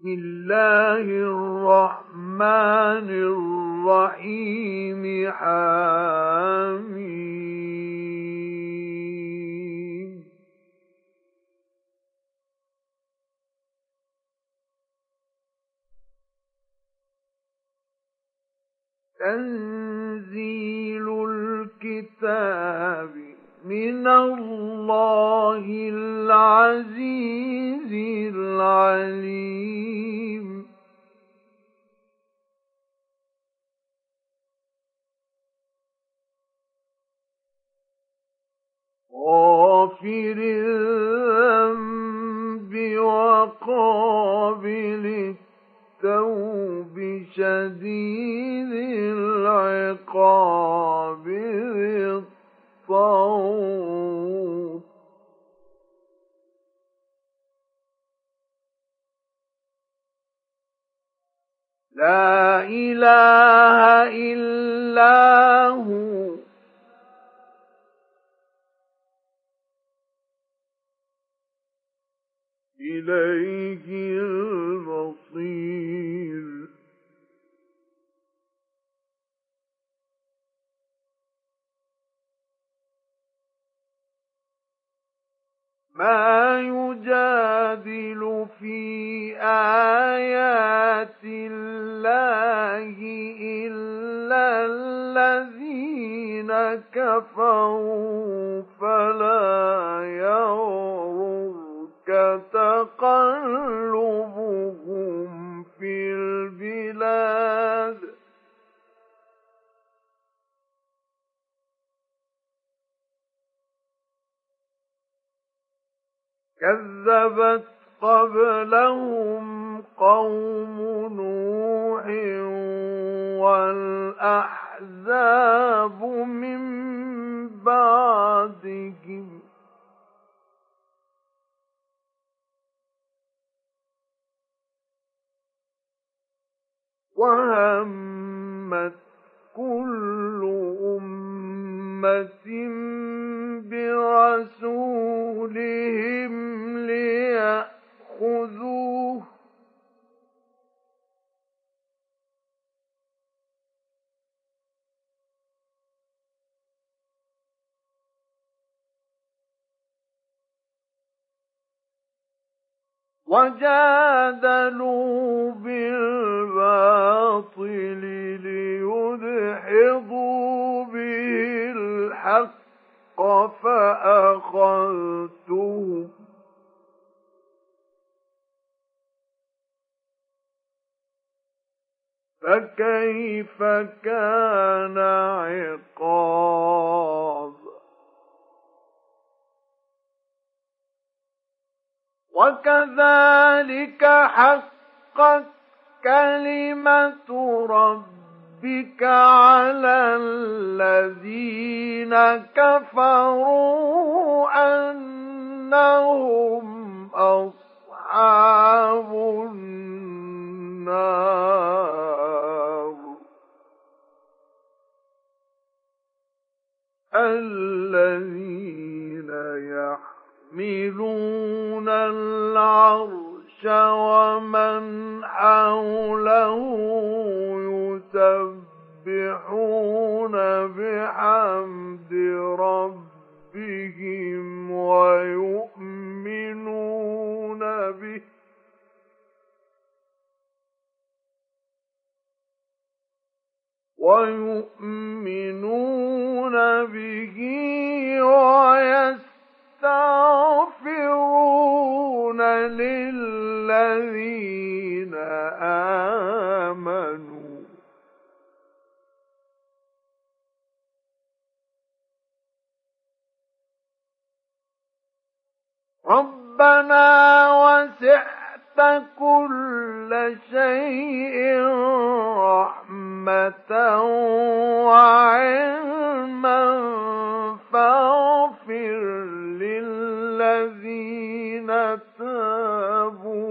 بسم الله الرحمن الرحيم حميم تنزيل الكتاب من الله العزيز العليم. غافر الذنب وقابل التوب شديد العقاب ذي الصوت. لا إله إلا هو. إليه المصير. ما يجادل في آيات الله إلا الذين كفروا فلا يغرك تقلبهم في البلاد. كذبت قبلهم قوم نوح والأحزاب من بعدهم. وهمت كل أمة برسولهم ليأخذوه وجادلوا بالباطل ليدحضوا به الحق فأخذتهم فكيف كان عقاب؟ وكذلك حقت كلمة ربك على الذين كفروا أنهم أصحاب النار. الذين يحملون العرش ومن حوله يسبحون بحمد ربهم ويؤمنون به ويؤمنون به ويستغفرون يستغفرون للذين آمنوا. ربنا وسعت كل شيء رحمة وعلما فاغفر الذين تابوا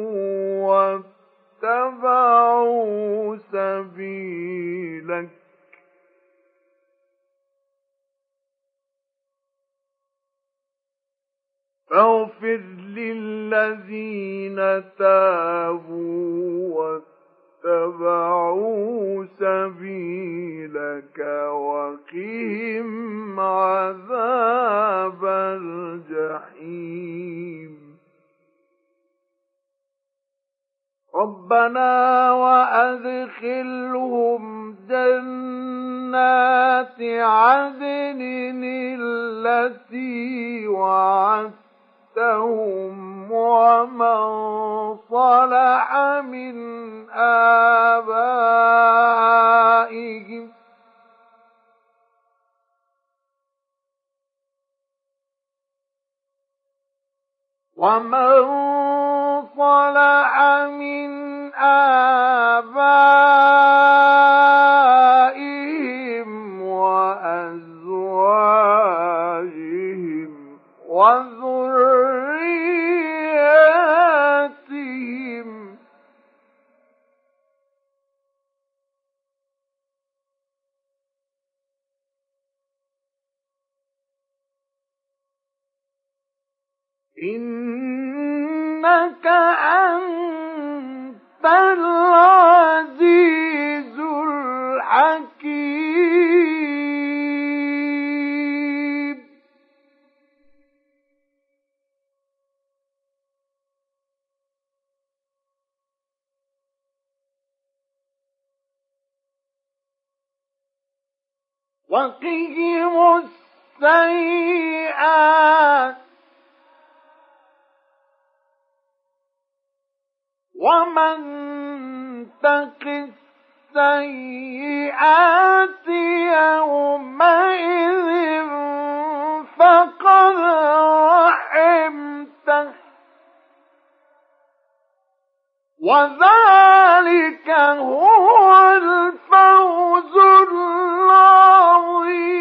واتبعوا سبيلك. فاغفر للذين تابوا واتبعوا سبيلك وقهم عذاب الجحيم. ربنا وأدخلهم جنات عدن التي وعدت وعدتهم ومن صلح من آبائهم ومن صلح من آبائهم إنك أنت العزيز الحكيم. وقهم السيئات ومن تق السيئات يومئذ فقد رحمته وذلك هو الفوز العظيم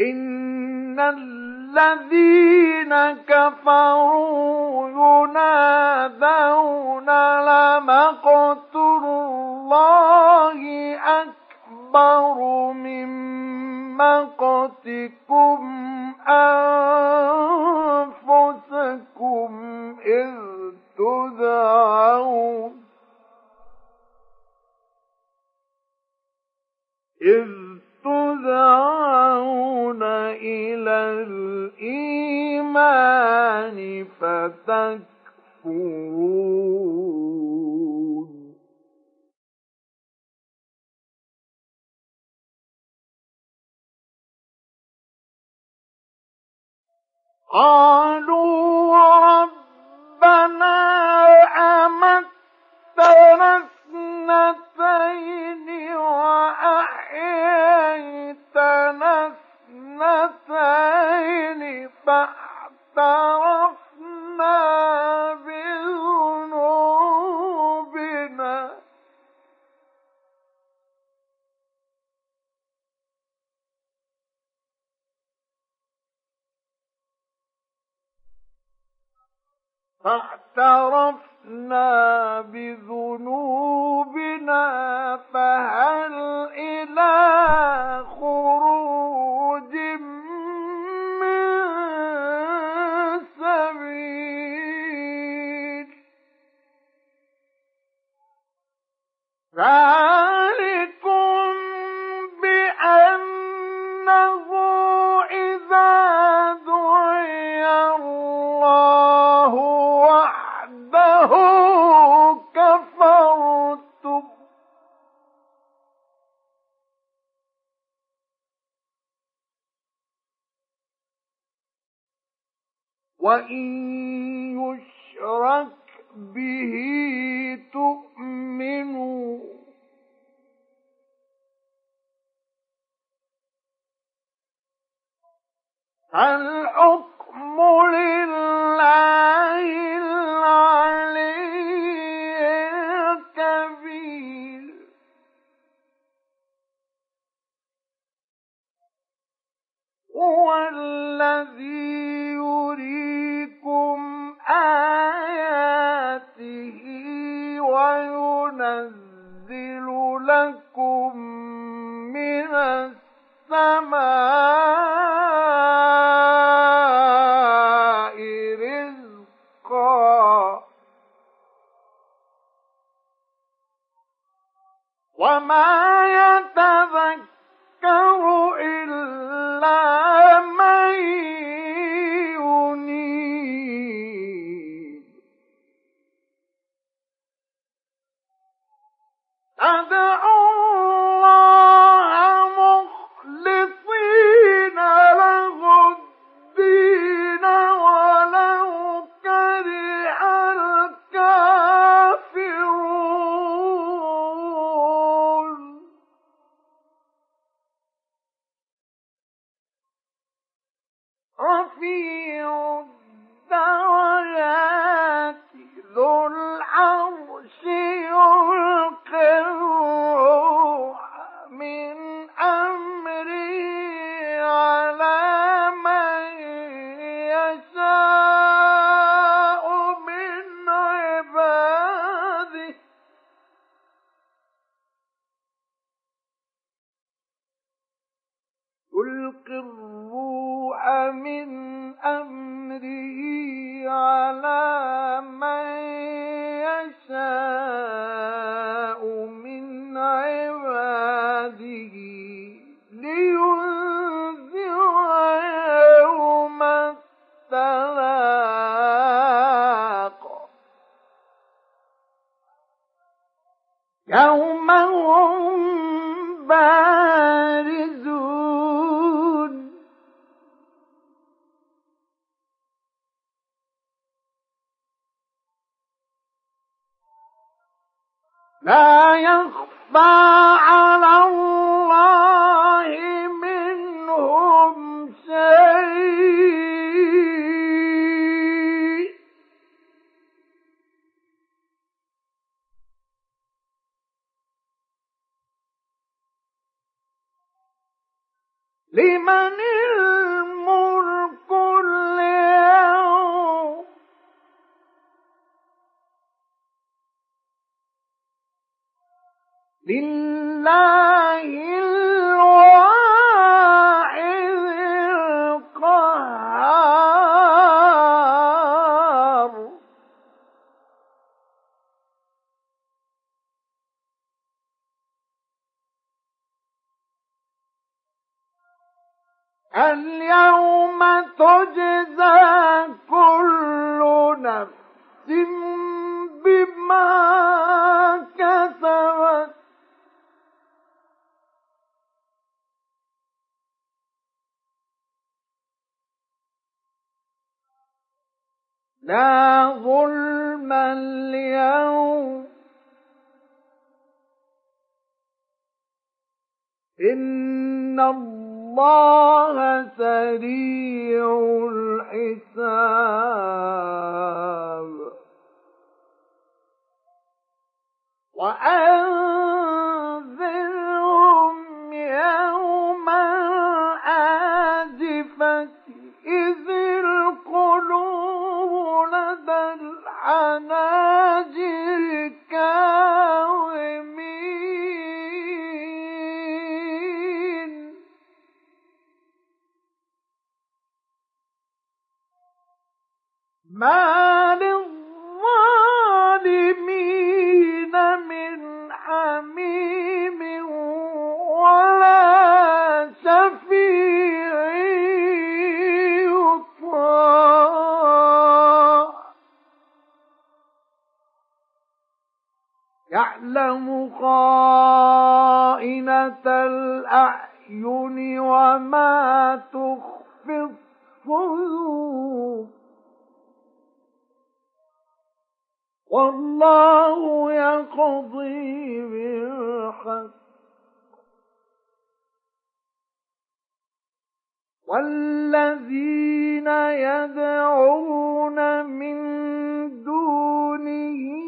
إن الذين كفروا ينادون لمقت الله أكبر من مقتكم أنفسكم إذ تدعون إذ تدعون إلى الإيمان فتكفرون. قالوا ربنا أمتنا اثنتين وأحييتنا اثنتين فاعترفنا بذنوبنا. فاعترفنا بذنوبنا فهل إلى ظلما ظلم اليوم إن الله سريع الحساب وأن وعناجر ما خائنة الأعين وما تخفي الصدور والله يقضي بالحق والذين يدعون من دونه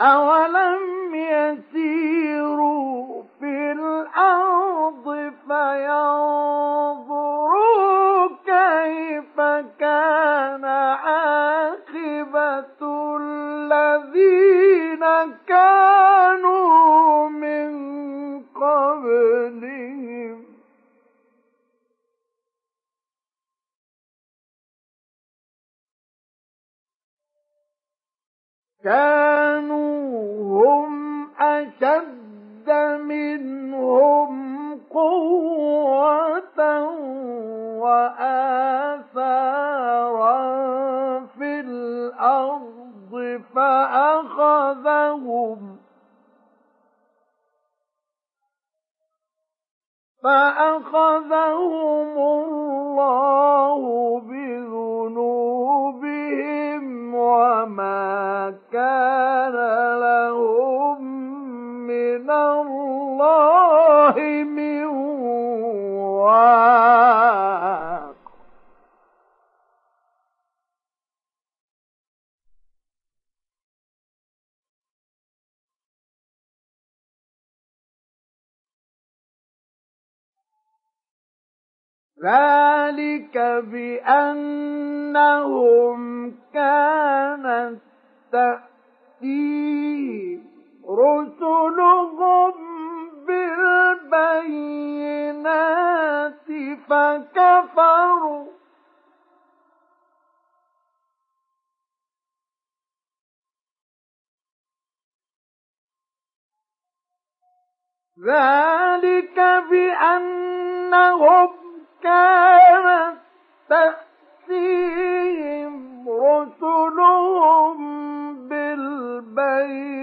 أولم يسيروا في الأرض فينظروا ذلك بأنهم كانت تأتيهم رسلهم بالبينات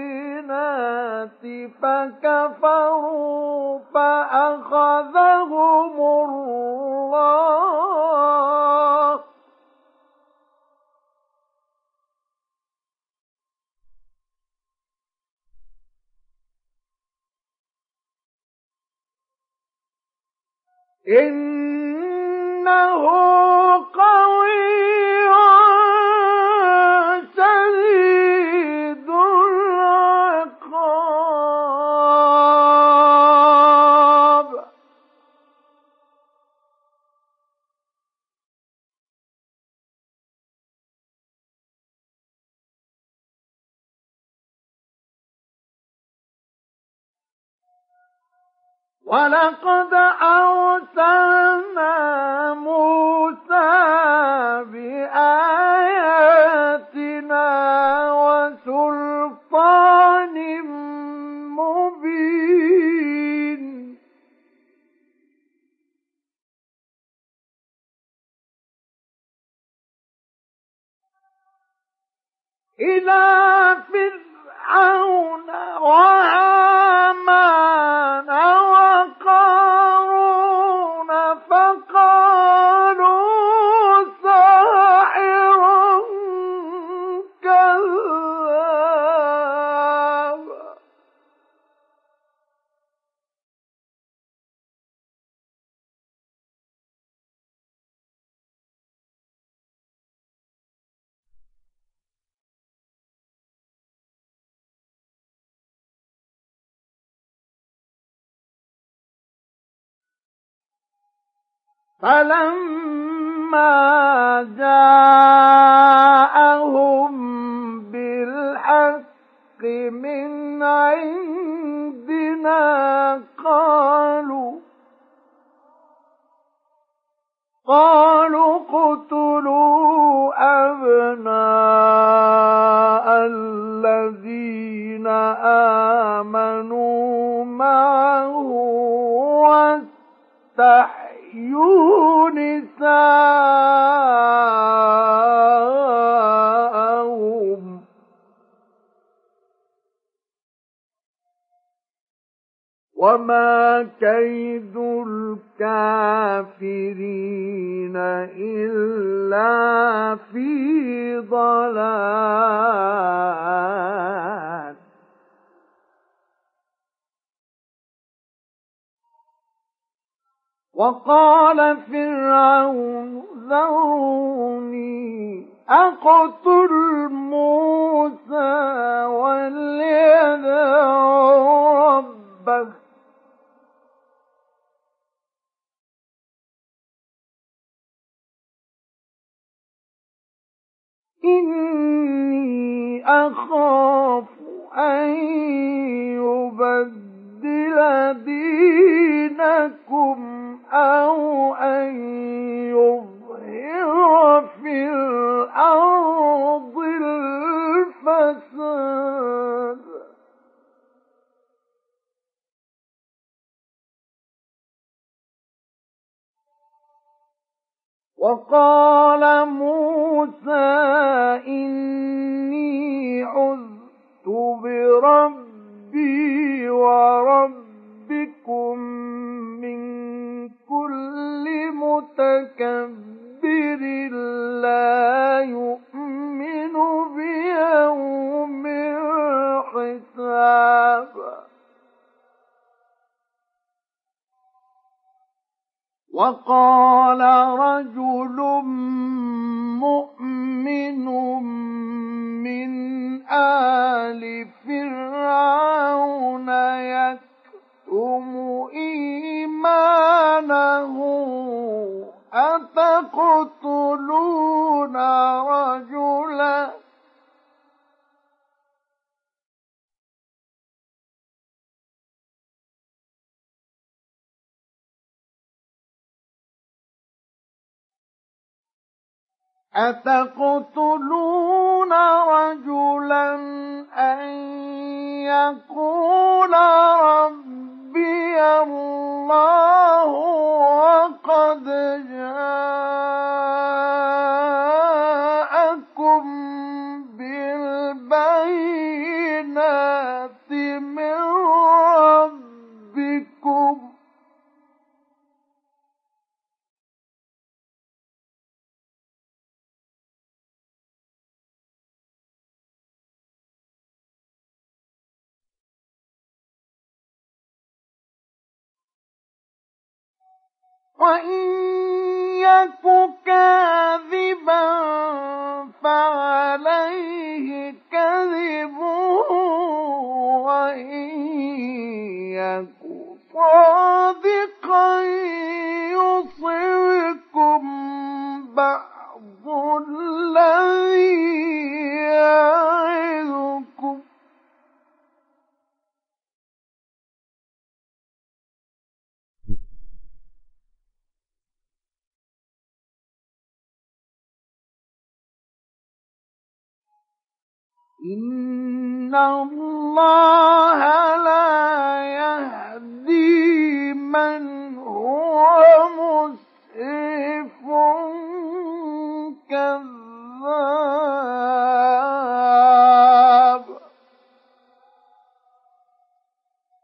فكفروا فأخذهم الله إنه قوي. ولقد أرسلنا موسى بآياتنا وسلطان مبين. إلى فرعون وهامان فلما جاءهم بالحق من عندنا قالوا قالوا اقتلوا أبناء الذين آمنوا معه واستحيوا نساءهم. وما كيد الكافرين إلا في ضلال. وقال فرعون ذروني أقتل موسى وليدع ربه. إني أخاف أن يبدل دينكم أو أن يظهر في الأرض الفساد. وقال موسى إني عذت ربي وربكم من كل متكبر لا يؤمن بيوم الحساب وقال رجل مؤمن من آل فرعون يكتم إيمانه أتقتلون رجلا أتقتلون رجلا أن يقول ربي الله وقد جاءكم وإن يك كاذبا فعليه كذبه وإن يك صادقا يصبكم بعض الذي إن الله لا يهدي من هو مسرف كذاب.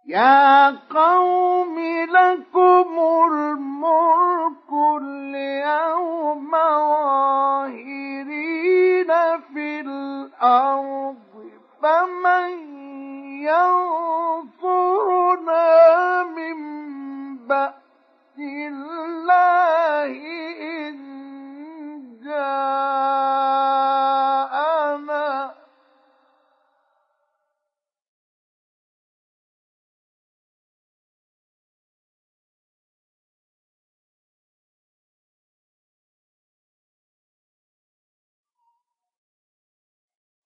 يا قوم لكم الملك اليوم ظاهرين. في الأرض فمن ينصرنا من بأس الله إن جاءنا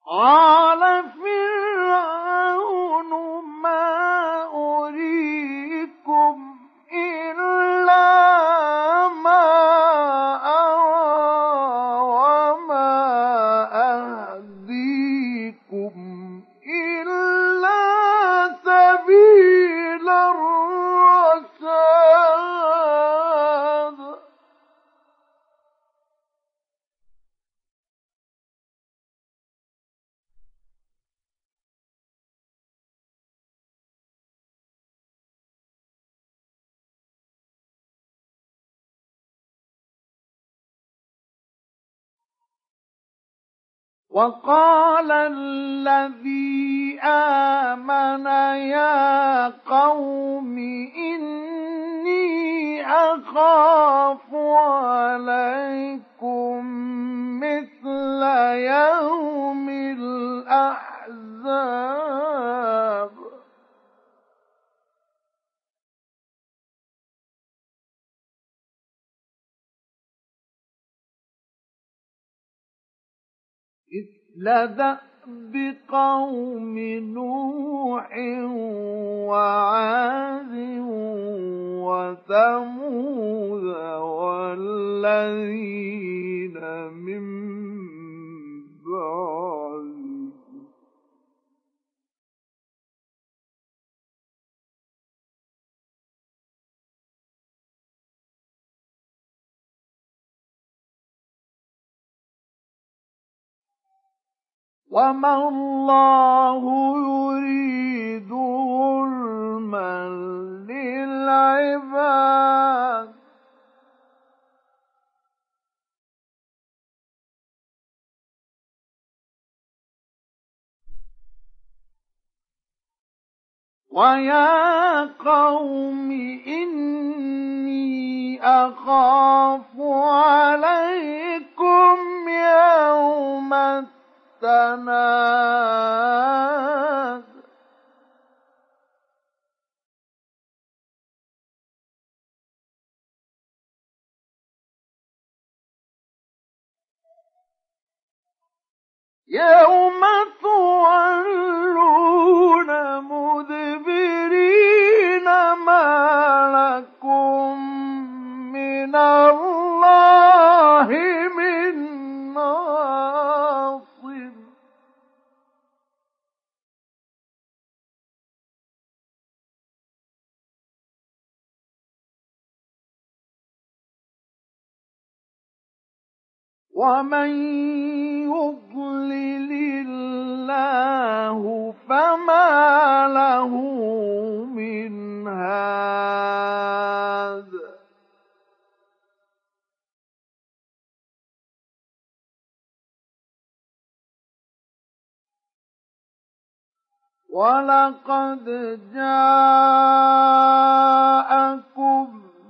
قال فرعون وقال الذي آمن يا قوم إني أخاف عليكم مثل يوم الأحزاب. مثل دأب قوم نوح وعاد وثمود والذين من بعدهم وما الله يريد ظلما للعباد ويا قوم إني أخاف عليكم يوم يوم تولون مدبرين ما لكم من الله ومن يضلل الله فما له من هاد ولقد جاءكم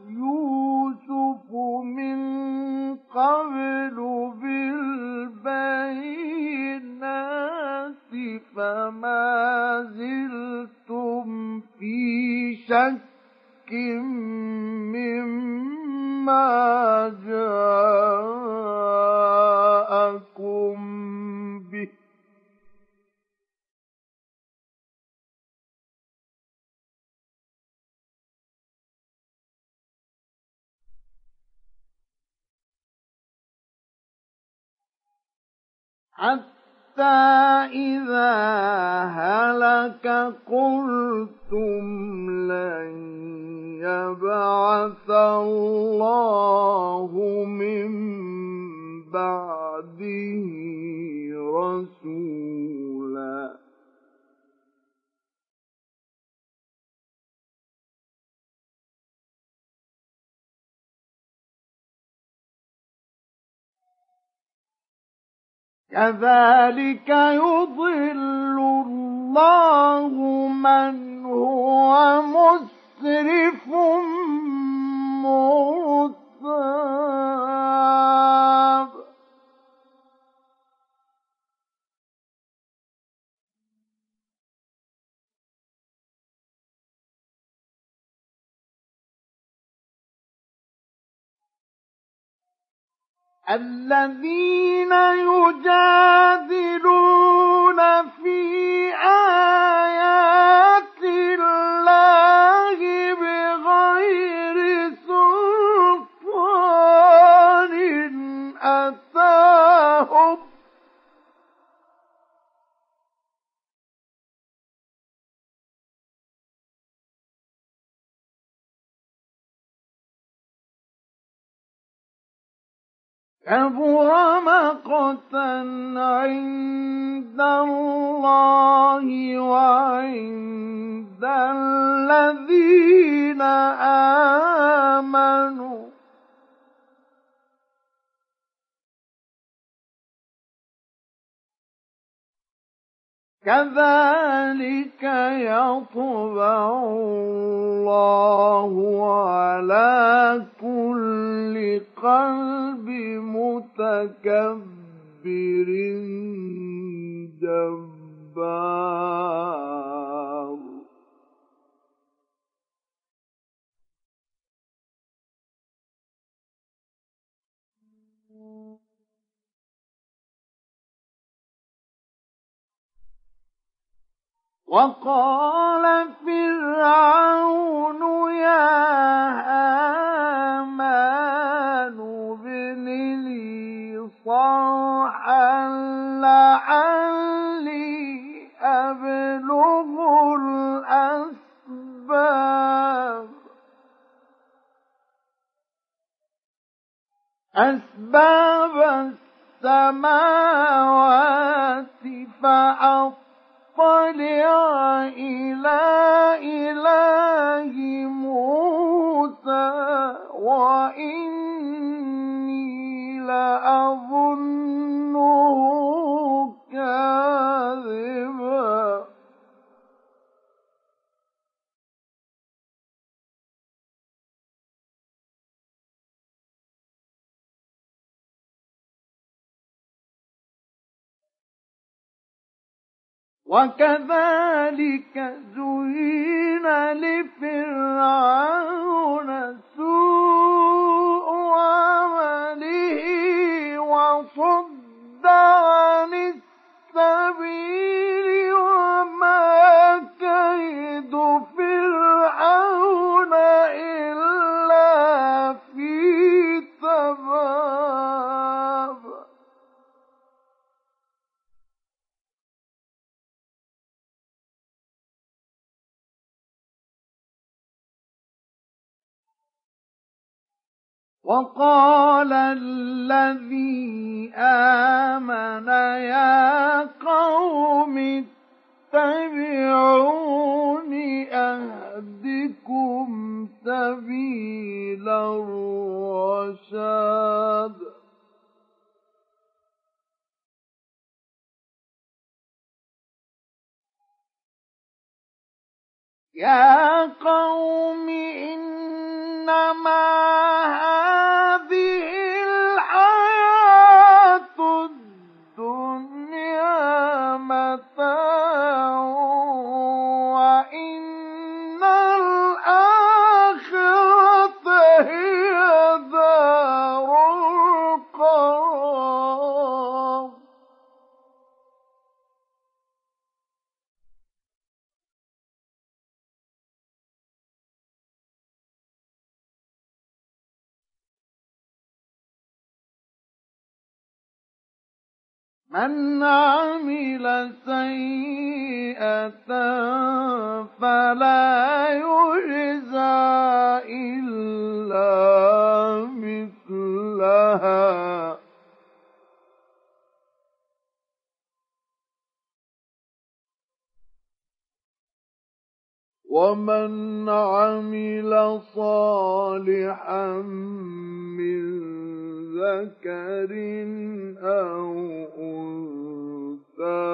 يوسف من قبل بالبينات فما زلتم في شك مما جاءكم حتى إذا هلك قلتم لن يبعث الله من بعده رسولا كذلك يضل الله من هو مسرف مرتاب الذين يجادلون في آيات الله بغير كبر مقتا عند الله وعند الذين آمنوا. كذلك يطبع الله على كل قلب متكبر جبار. وقال فرعون يا هامان ابن لي صرحا من عمل سيئة فلا يجزى إلا مثلها. ومن عمل صالحا من ذكر أو أنثى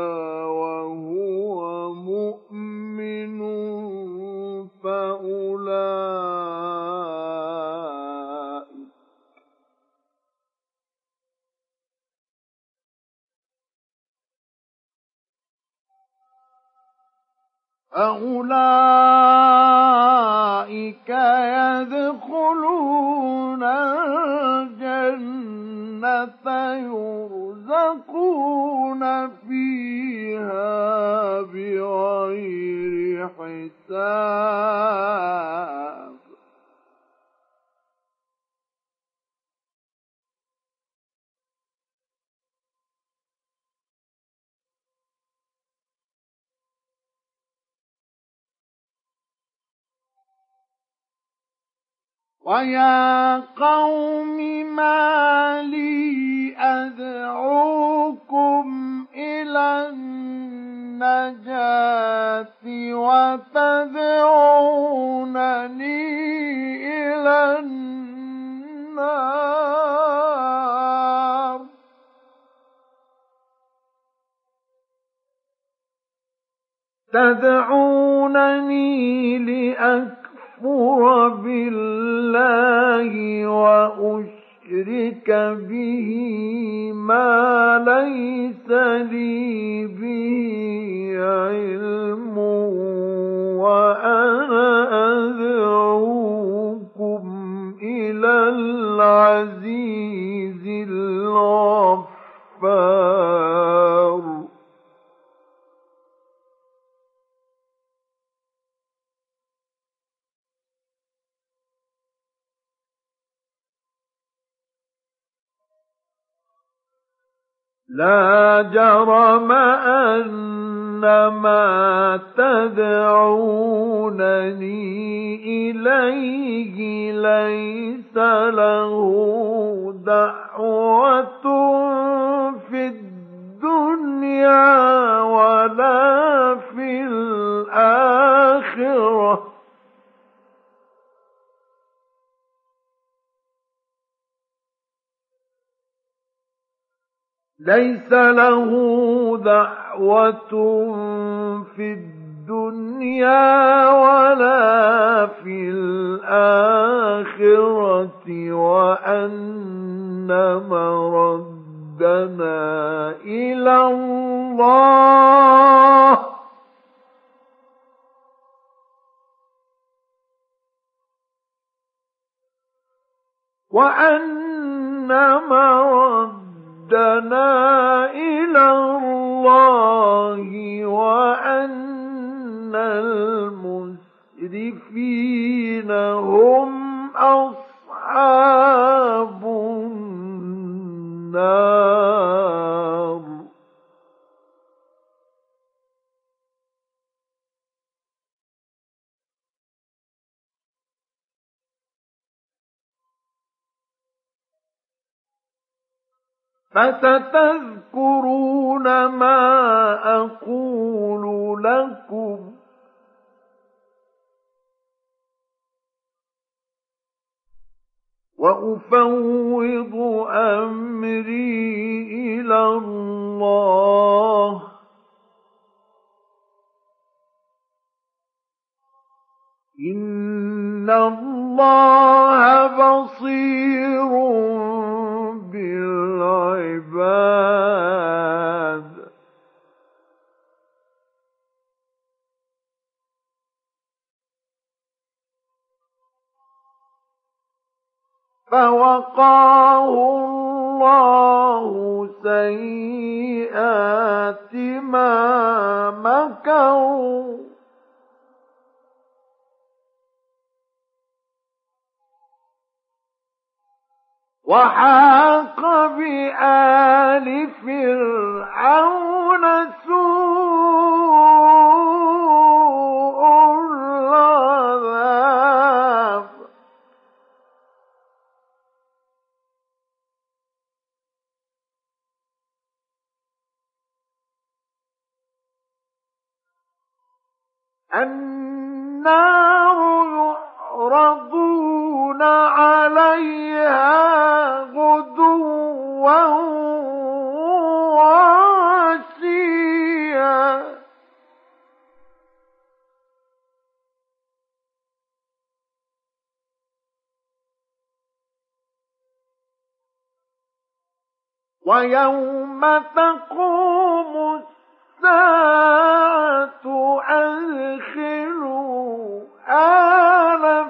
وهو مؤمن فأولئك فأولئك يدخلون الجنة يرزقون فيها بغير حساب. ويا قوم ما لي أدعوكم إلى النجاة وتدعونني إلى النار. تدعونني لأكفر بالله وأشرك به ما ليس لي به علم وأنا أدعوكم إلى العزيز الغفار. لا جرم أن ما تدعونني إليه ليس له دعوة في الدنيا ولا في الآخرة. ليس له دعوة في الدنيا ولا في الآخرة وأن مردنا إلى الله. الله وأن مردنا إلى الله وأن المسرفين هم أصحاب النار. فستذكرون ما أقول لكم. وأفوض أمري إلى الله. إن الله بصير بالعباد. فوقاه الله سيئات ما مكروا. وحاق بآل فرعون سوء العذاب. النار يعرضون عليها ويوم تقوم الساعة أدخلوا آل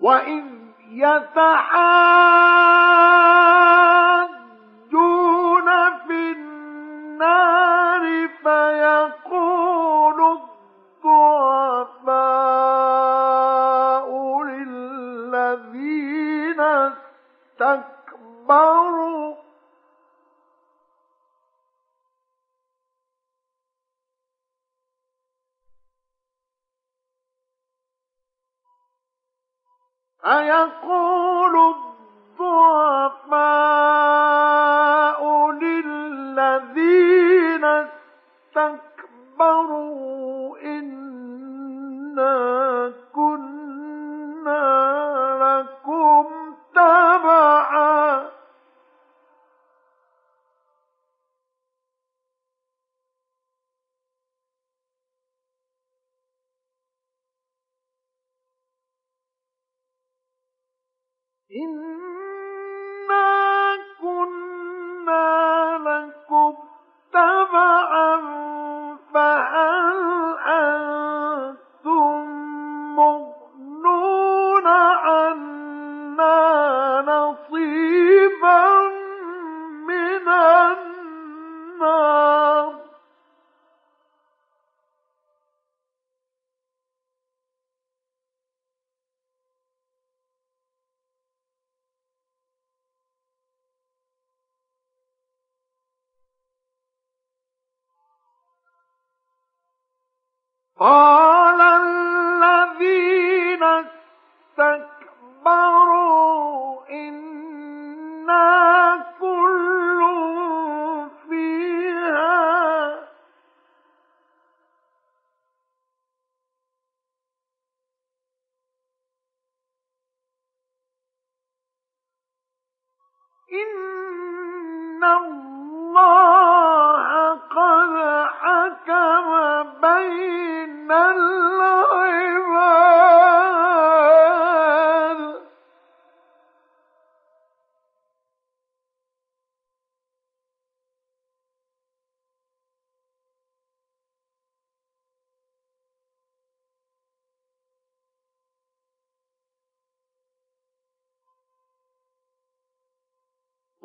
وإذ يتحاجون أيقول الضعفاء إن الله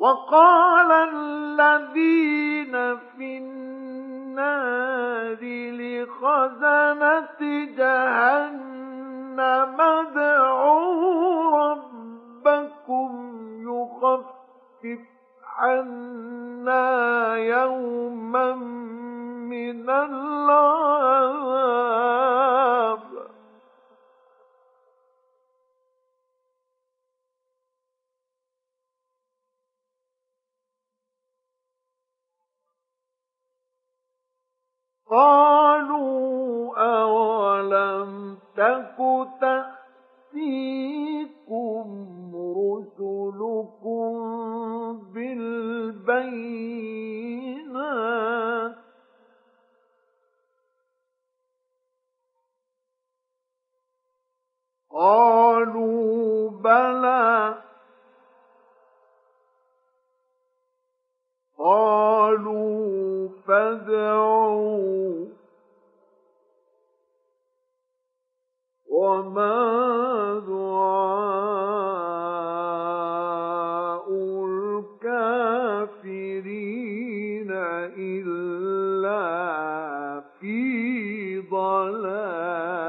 وقال الذين في النار لخزنة جهنم ادعوا ربكم يخفف عنا يوما من العذاب. قالوا أولم تك تأتيكم رسلكم بالبينات قالوا بلى قالوا فادعوا وما دعاء الكافرين إلا في ضلال.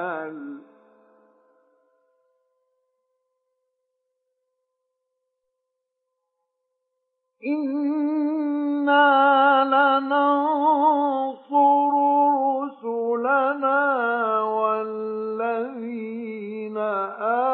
إنا لننصر رسلنا والذين آمنوا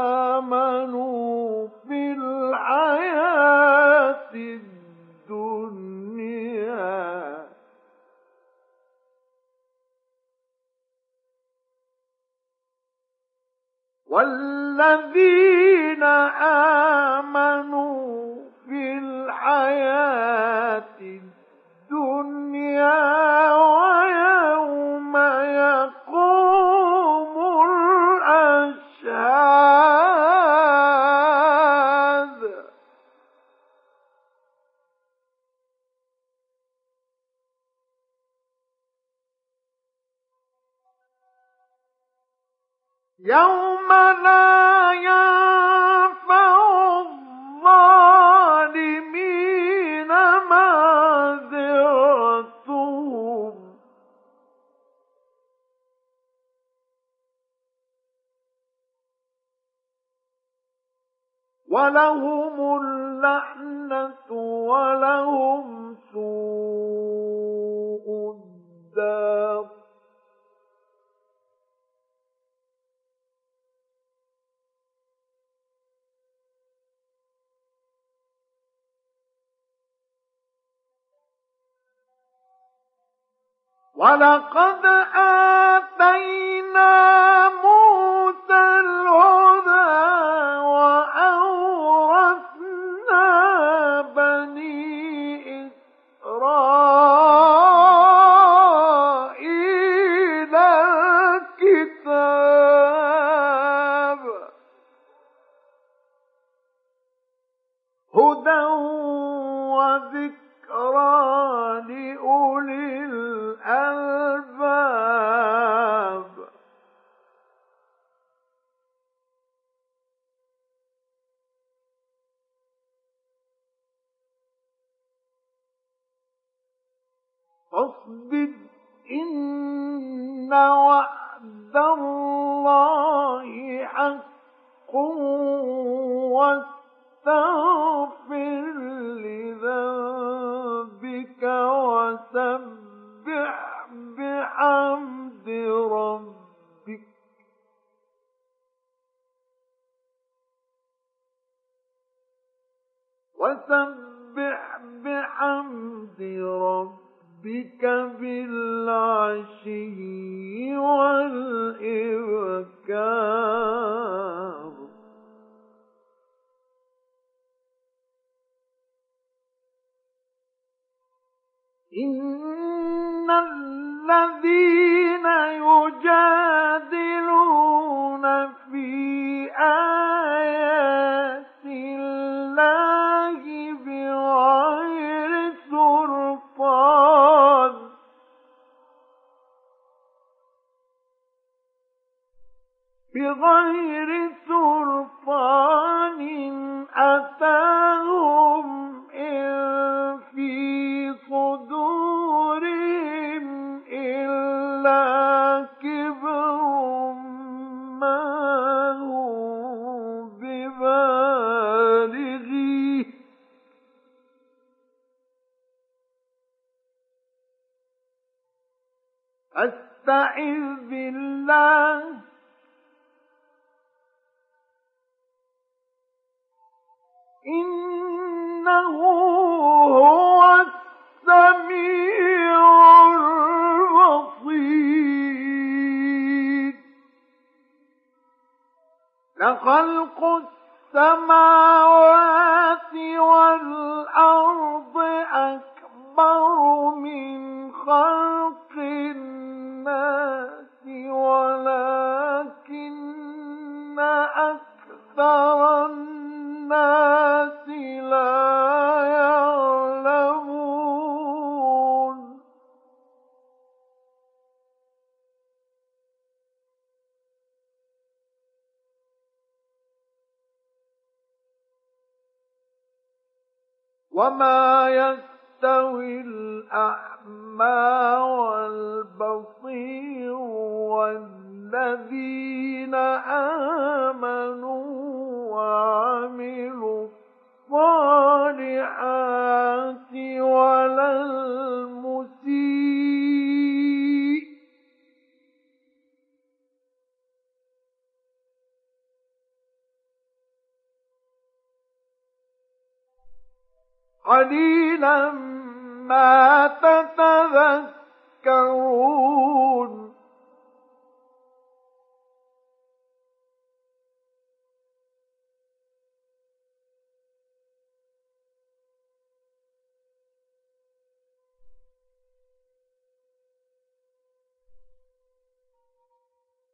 إن وعد الله حق واستغفر لذنبك وسبح بحمد ربك وسبح بحمد ربك ربك بالعشي والإبكار. إن الذين يجادلون في آه بغير سلطان أتاهم إن في صدورهم إلا كبر ما هم ببالغيه. أستعذ بالله إنه هو السميع البصير. لخلق السماوات والأرض أكبر من خلق الناس ولكن أكثر الناس لا وما يستوي الأعمى والبصير والذين آمنوا وعملوا الصالحات ولا المسيء. قليلا ما تتذكرون.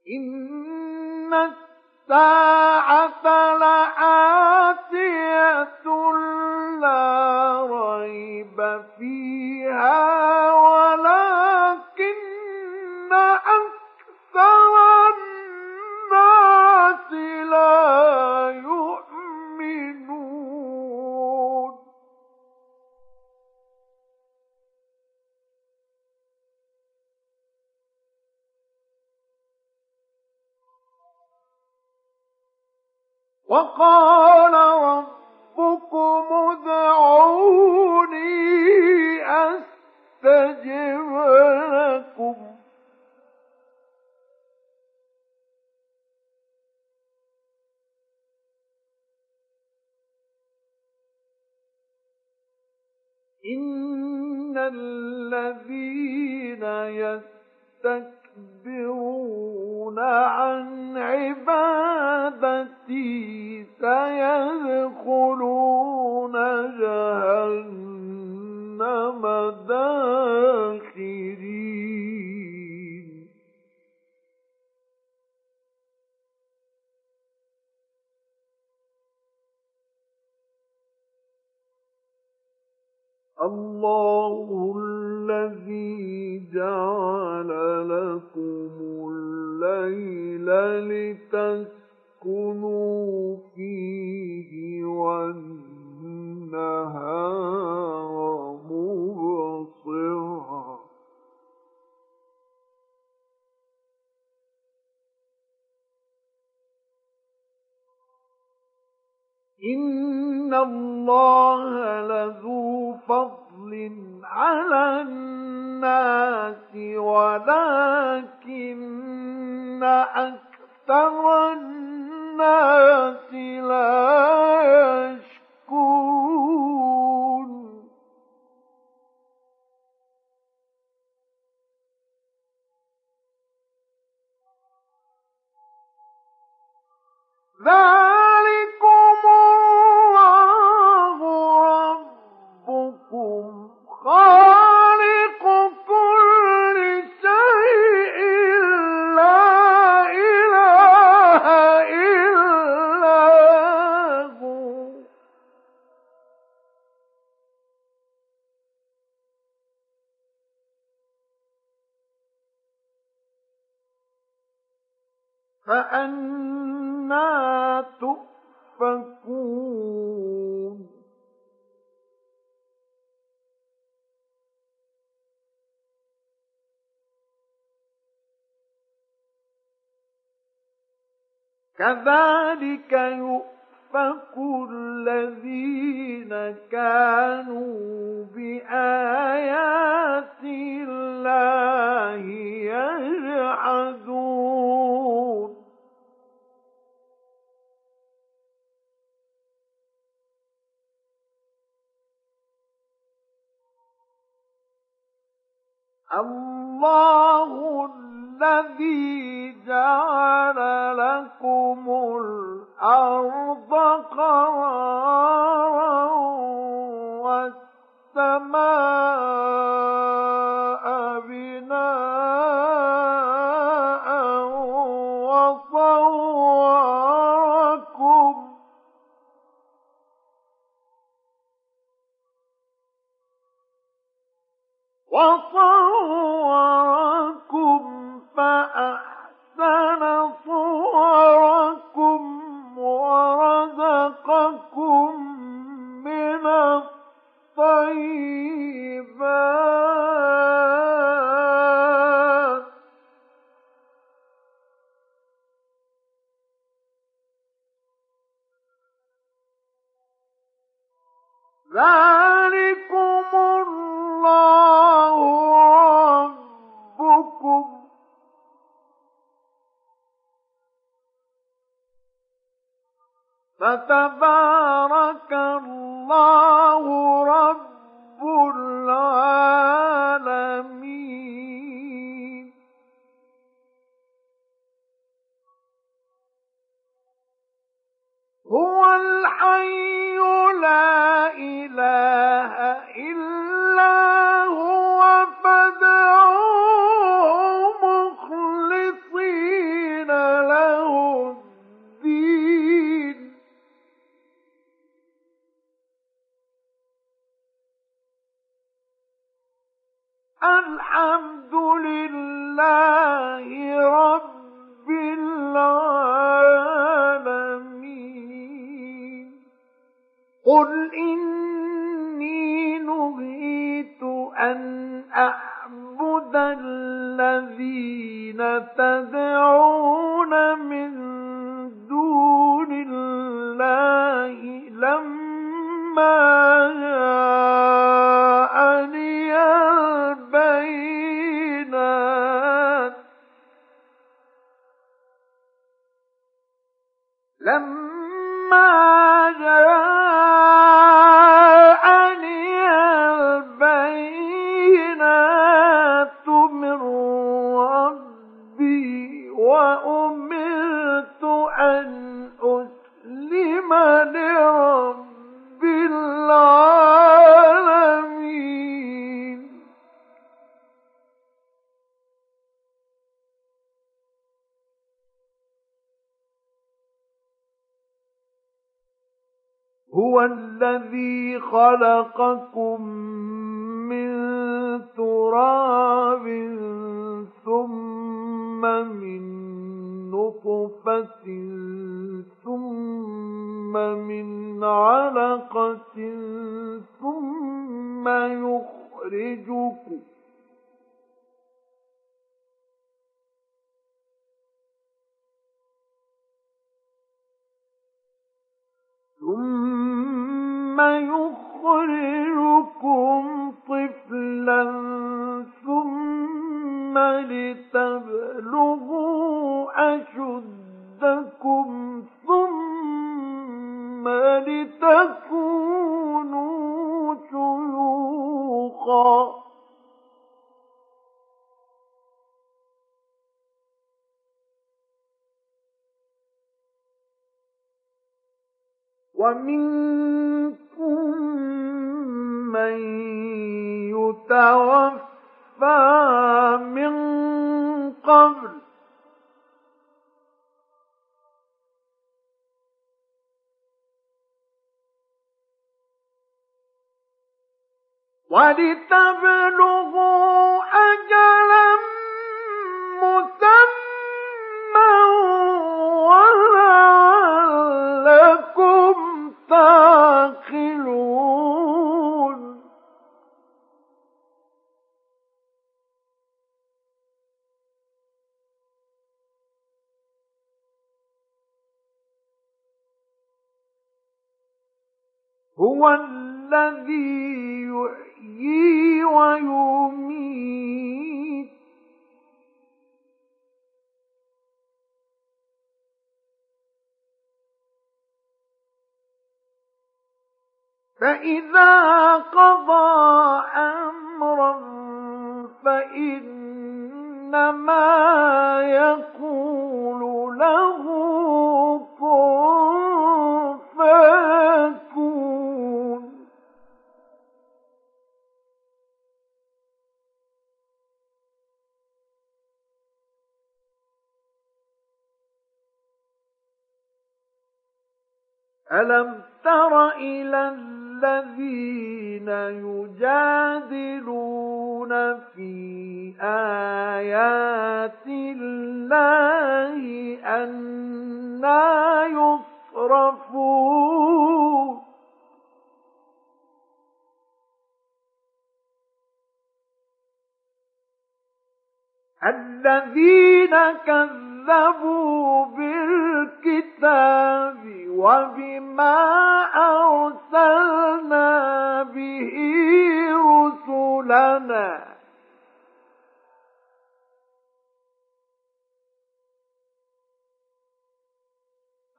إن الساعة لآتية لا ريب فيها ولكن أكثر الناس لا وقال ربكم ادعوني أستجب لكم. إن الذين يستكبرون عن عبادتي سيدخلون جهنم داخرين. الله الذي جعل لتسكنوا فيه والنهار مبصرا. إن الله لذو فضل على الناس ولكن أكثر الناس لا يشكرون ذلكم الله ربكم خالق كذلك يؤفك الذين كانوا بآيات الله يجحدون. الله الذي جعل لكم الأرض قرارا والسماء تدعون ولتبلغوا أجلا فإذا قضى أمرا فإنما يقول له كن فيكون. ألم تر إلى الذين يجادلون في آيات الله أنا يصرفون. الذين كذبوا بالكتاب وبما أرسلنا به رسلنا.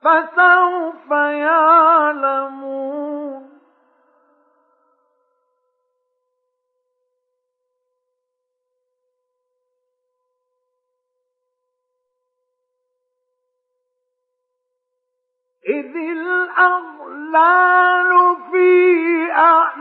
فسوف يعلمون. إذ الأغلال في أعناقهم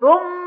ثم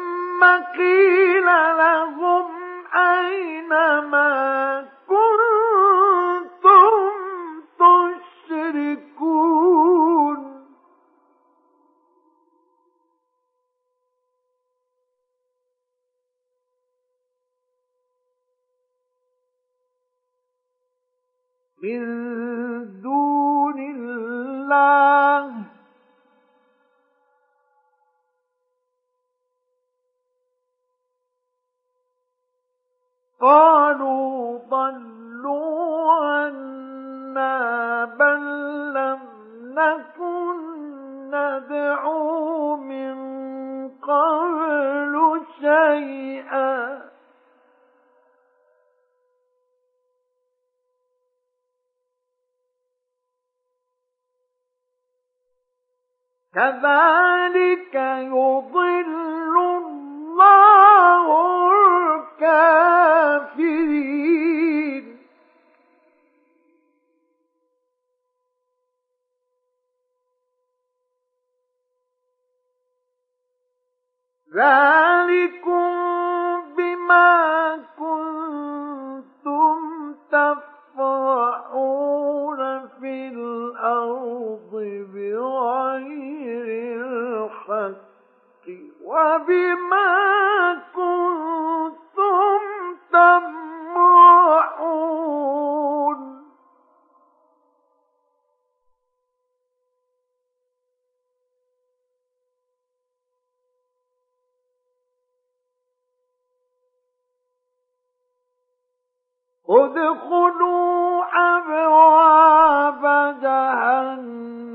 ادخلوا أبواب جهنم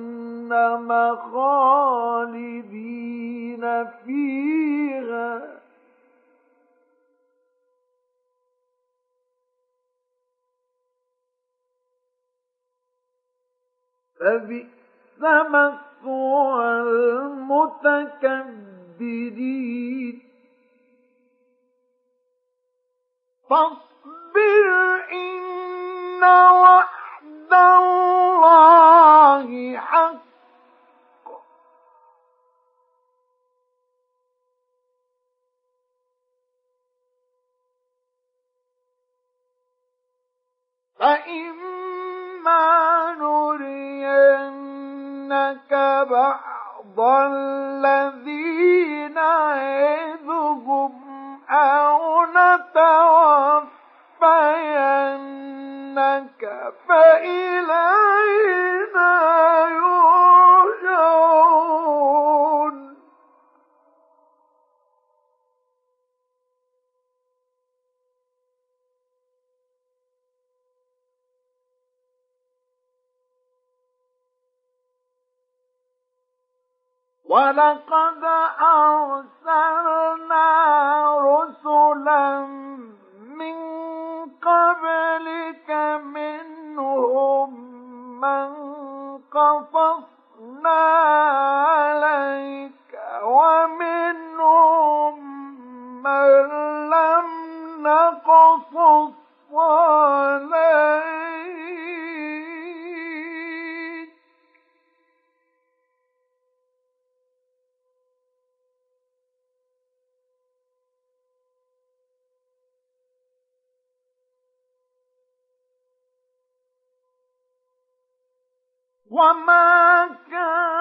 خالدين فيها. فبئس مثوى المتكبرين. وما كان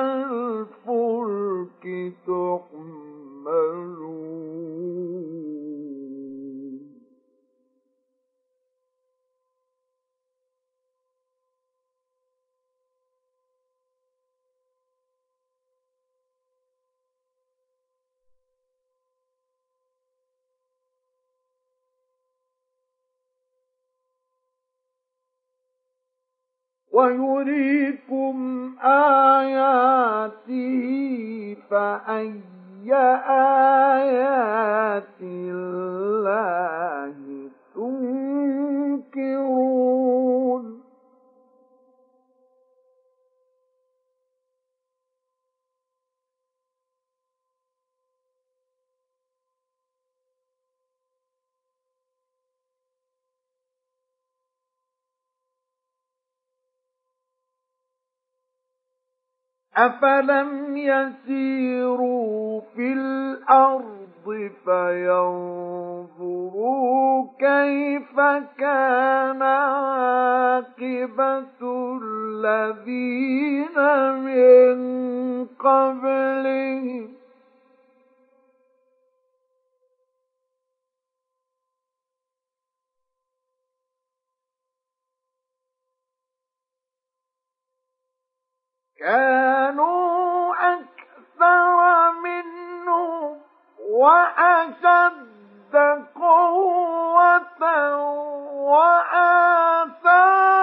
الفلك تحب ويريكم آياته فأي آيات الله تنكرون أفلم يسيروا في الأرض فينظروا كيف كان عاقبة الذين من قبلهم كانوا أكثر منهم وأشد قوة وآثار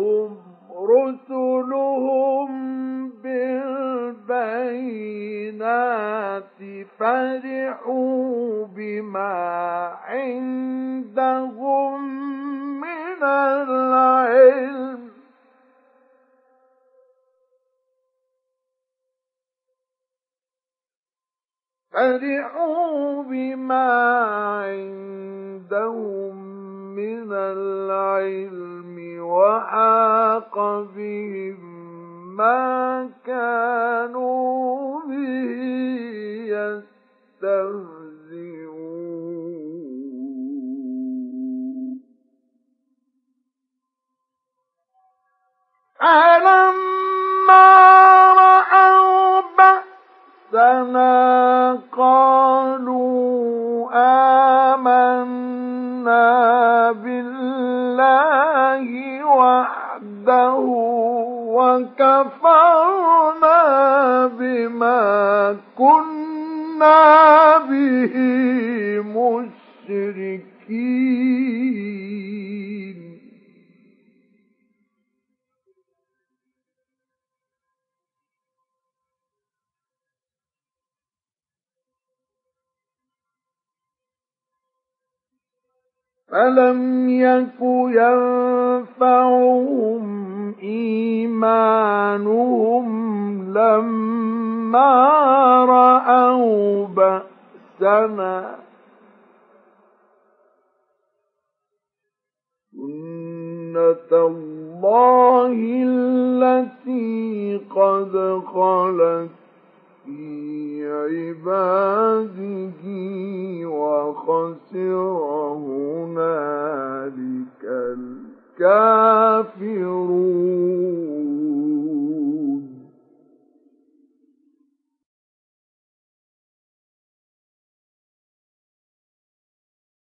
جاءتهم رسلهم بالبينات فرحوا بما عندهم من العلم. فرحوا بما عندهم من العلم وحاق بهم ما كانوا به يستهزئون. فلما رأوا بأسنا قالوا آمنا بالله وحده وكفرنا بما كنا به مشركين. فلم يك ينفعهم إيمانهم لما رأوا بأسنا سنة الله التي قد خلت في عباده وخسر هنالك الكافرون.